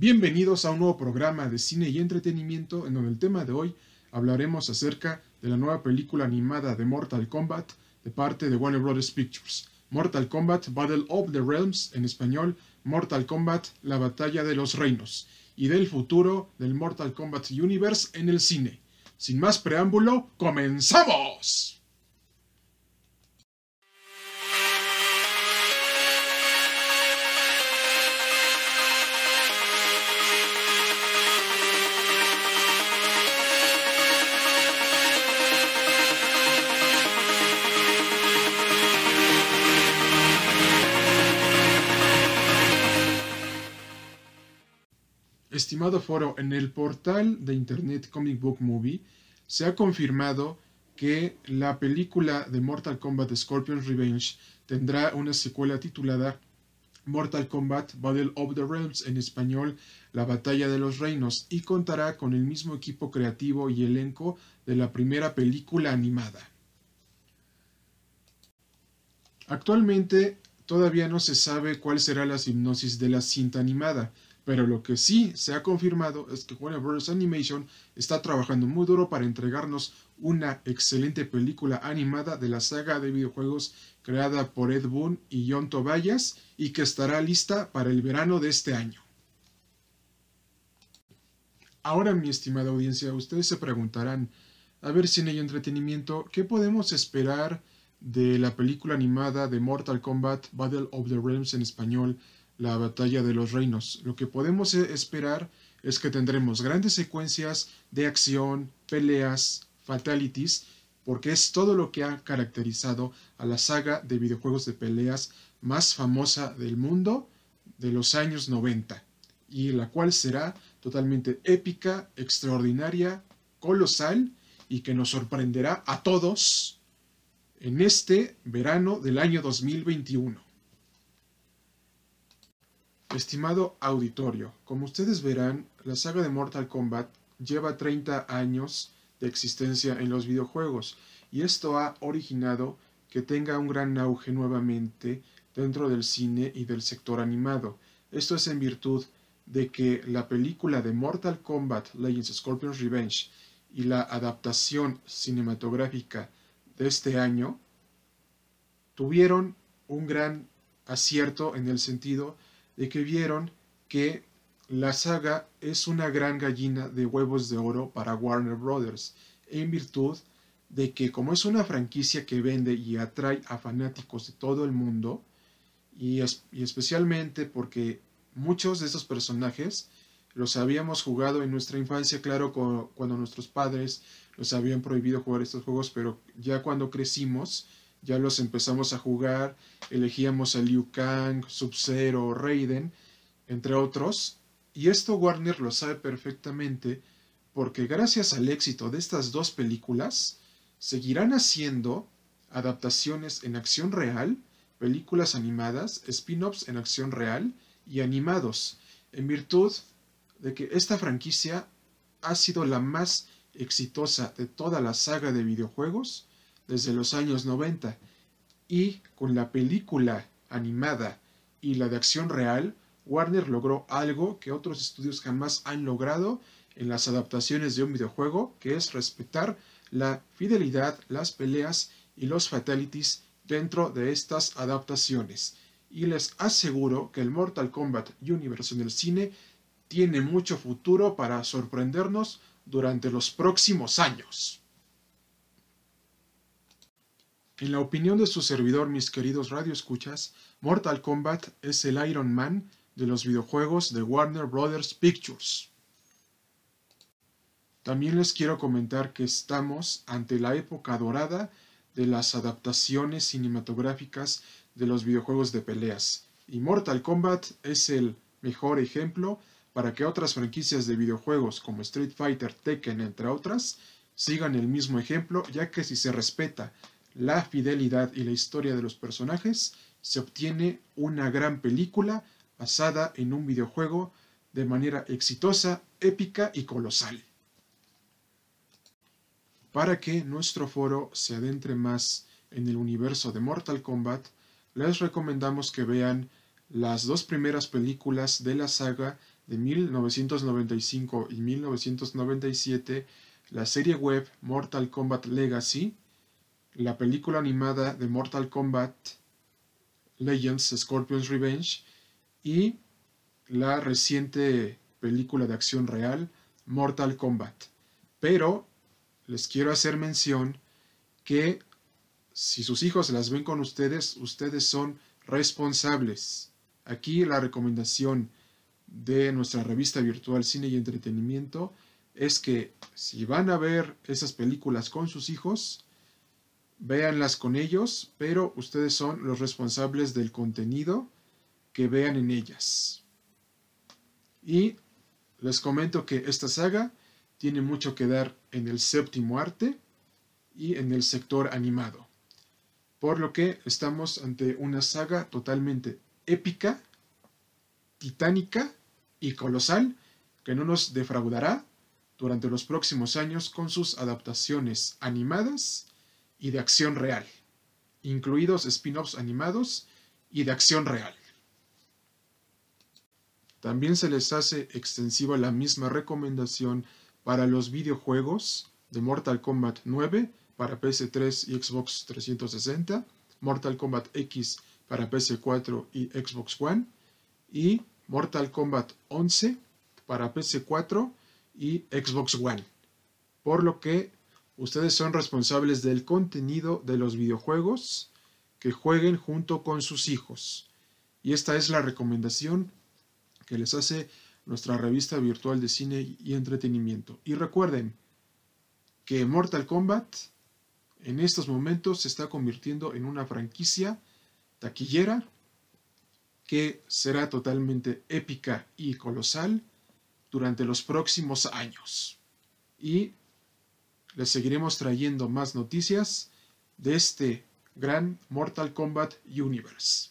Bienvenidos a un nuevo programa de cine y entretenimiento en donde el tema de hoy hablaremos acerca de la nueva película animada de Mortal Kombat de parte de Warner Bros. Pictures. Mortal Kombat Battle of the Realms, en español Mortal Kombat La Batalla de los Reinos, y del futuro del Mortal Kombat Universe en el cine. Sin más preámbulo, ¡comenzamos! Estimado foro, en el portal de internet Comic Book Movie se ha confirmado que la película de Mortal Kombat Scorpion's Revenge tendrá una secuela titulada Mortal Kombat Battle of the Realms, en español La Batalla de los Reinos, y contará con el mismo equipo creativo y elenco de la primera película animada. Actualmente todavía no se sabe cuál será la hipnosis de la cinta animada, pero lo que sí se ha confirmado es que Warner Bros. Animation está trabajando muy duro para entregarnos una excelente película animada de la saga de videojuegos creada por Ed Boon y John Tobias y que estará lista para el verano de este año. Ahora, mi estimada audiencia, ustedes se preguntarán, a ver si en el entretenimiento, ¿qué podemos esperar de la película animada de Mortal Kombat Battle of the Realms en español? La batalla de los reinos. Lo que podemos e-, esperar es que tendremos grandes secuencias de acción, peleas, fatalities, porque es todo lo que ha caracterizado a la saga de videojuegos de peleas más famosa del mundo de los años 90, y la cual será totalmente épica, extraordinaria, colosal y que nos sorprenderá a todos en este verano del año 2021. Estimado auditorio, como ustedes verán, la saga de Mortal Kombat lleva 30 años de existencia en los videojuegos y esto ha originado que tenga un gran auge nuevamente dentro del cine y del sector animado. Esto es en virtud de que la película de Mortal Kombat Legends Scorpion's Revenge y la adaptación cinematográfica de este año tuvieron un gran acierto en el sentido de que vieron que la saga es una gran gallina de huevos de oro para Warner Brothers, en virtud de que como es una franquicia que vende y atrae a fanáticos de todo el mundo, y, especialmente porque muchos de estos personajes los habíamos jugado en nuestra infancia, claro, cuando nuestros padres nos habían prohibido jugar estos juegos, pero ya cuando crecimos, ya los empezamos a jugar, elegíamos a Liu Kang, Sub-Zero, Raiden, entre otros, y esto Warner lo sabe perfectamente porque gracias al éxito de estas dos películas, seguirán haciendo adaptaciones en acción real, películas animadas, spin-offs en acción real y animados, en virtud de que esta franquicia ha sido la más exitosa de toda la saga de videojuegos desde los años 90 y con la película animada y la de acción real, Warner logró algo que otros estudios jamás han logrado en las adaptaciones de un videojuego, que es respetar la fidelidad, las peleas y los fatalities dentro de estas adaptaciones. Y les aseguro que el Mortal Kombat Universe en el cine tiene mucho futuro para sorprendernos durante los próximos años. En la opinión de su servidor, mis queridos radioescuchas, Mortal Kombat es el Iron Man de los videojuegos de Warner Brothers Pictures. También les quiero comentar que estamos ante la época dorada de las adaptaciones cinematográficas de los videojuegos de peleas, y Mortal Kombat es el mejor ejemplo para que otras franquicias de videojuegos como Street Fighter, Tekken, entre otras, sigan el mismo ejemplo, ya que si se respeta la fidelidad y la historia de los personajes, se obtiene una gran película basada en un videojuego de manera exitosa, épica y colosal. Para que nuestro foro se adentre más en el universo de Mortal Kombat, les recomendamos que vean las dos primeras películas de la saga de 1995 y 1997, la serie web Mortal Kombat Legacy, la película animada de Mortal Kombat Legends Scorpion's Revenge y la reciente película de acción real Mortal Kombat. Pero les quiero hacer mención que si sus hijos las ven con ustedes, ustedes son responsables. Aquí la recomendación de nuestra revista virtual Cine y Entretenimiento es que si van a ver esas películas con sus hijos, véanlas con ellos, pero ustedes son los responsables del contenido que vean en ellas. Y les comento que esta saga tiene mucho que dar en el séptimo arte y en el sector animado. Por lo que estamos ante una saga totalmente épica, titánica y colosal que no nos defraudará durante los próximos años con sus adaptaciones animadas y de acción real, incluidos spin-offs animados y de acción real. También se les hace extensiva la misma recomendación para los videojuegos de Mortal Kombat 9 para PS3 y Xbox 360, Mortal Kombat X para PS4 y Xbox One, y Mortal Kombat 11 para PS4 y Xbox One. Por lo que ustedes son responsables del contenido de los videojuegos que jueguen junto con sus hijos. Y esta es la recomendación que les hace nuestra revista virtual de cine y entretenimiento. Y recuerden que Mortal Kombat en estos momentos se está convirtiendo en una franquicia taquillera que será totalmente épica y colosal durante los próximos años. Y les seguiremos trayendo más noticias de este gran Mortal Kombat Universe.